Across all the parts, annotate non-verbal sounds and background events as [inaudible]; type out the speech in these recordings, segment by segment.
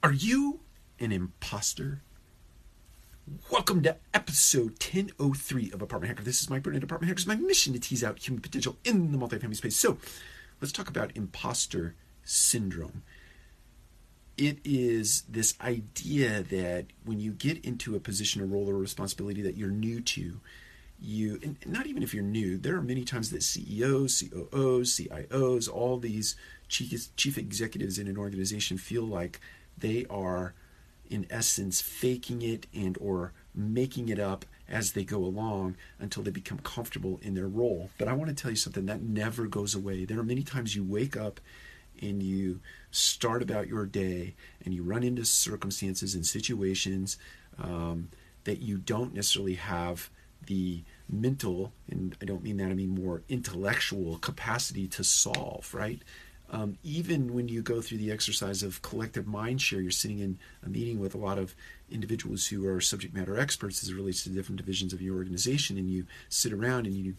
Are you an imposter? Welcome to episode 1003 of Apartment Hacker. This is Mike Burnett, Apartment Hackers. My mission to tease out human potential in the multifamily space. So, let's talk about imposter syndrome. It is this idea that when you get into a position, a role, or responsibility that you're new to, you, and not even if you're new, there are many times that CEOs, COOs, CIOs, all these chief, chief executives in an organization feel like they are in essence faking it and or making it up as they go along until they become comfortable in their role. But i want to tell you something that never goes away. There are many times you wake up and you start about your day and you run into circumstances and situations um, that you don't necessarily have the mental and i don't mean that i mean more intellectual capacity to solve right um, even when you go through the exercise of collective mind share, you're sitting in a meeting with a lot of individuals who are subject matter experts as it relates to different divisions of your organization, and you sit around and you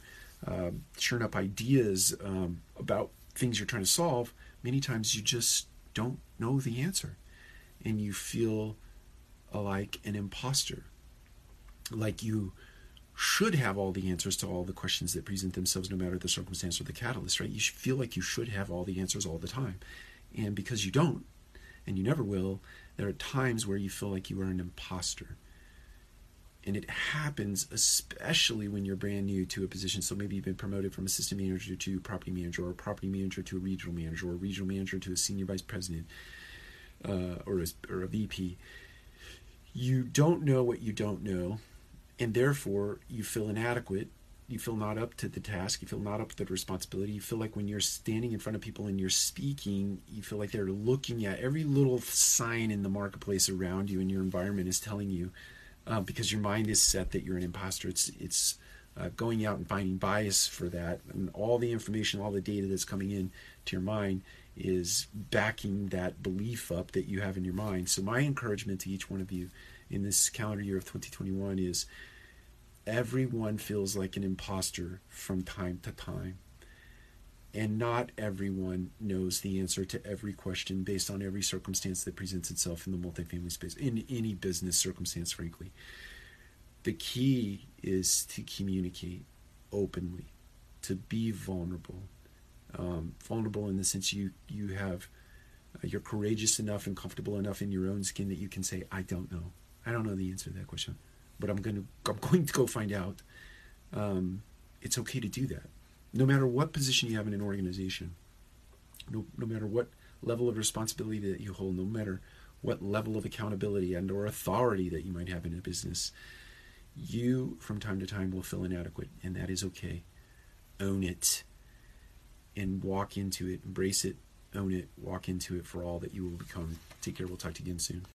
uh, churn up ideas um, about things you're trying to solve. Many times you just don't know the answer, and you feel like an imposter, like you should have all the answers to all the questions that present themselves, no matter the circumstance or the catalyst, right? You feel like you should have all the answers all the time. And because you don't, and you never will, there are times where you feel like you are an imposter. And it happens especially when you're brand new to a position. So maybe you've been promoted from assistant manager to property manager, or property manager to a regional manager, or regional manager to a senior vice president, uh, or, a, or a VP. You don't know what you don't know and therefore you feel inadequate you feel not up to the task you feel not up to the responsibility you feel like when you're standing in front of people and you're speaking you feel like they're looking at every little sign in the marketplace around you and your environment is telling you uh, because your mind is set that you're an imposter. It's it's uh, going out and finding bias for that. And all the information all the data that's coming in to your mind is backing that belief up that you have in your mind. So my encouragement to each one of you in this calendar year of 2021 is everyone feels like an imposter from time to time. And not everyone knows the answer to every question based on every circumstance that presents itself in the multifamily space, in any business circumstance, frankly. The key is to communicate openly, to be vulnerable. Um, vulnerable in the sense you you have uh, you're courageous enough and comfortable enough in your own skin that you can say, "I don't know. I don't know the answer to that question." But I'm going [laughs] to I'm going to go find out. Um, it's okay to do that, no matter what position you have in an organization, no no matter what level of responsibility that you hold, no matter what level of accountability and or authority that you might have in a business, you from time to time will feel inadequate, and that is okay. Own it and walk into it, embrace it, own it, walk into it for all that you will become. Take care. We'll talk to you again soon.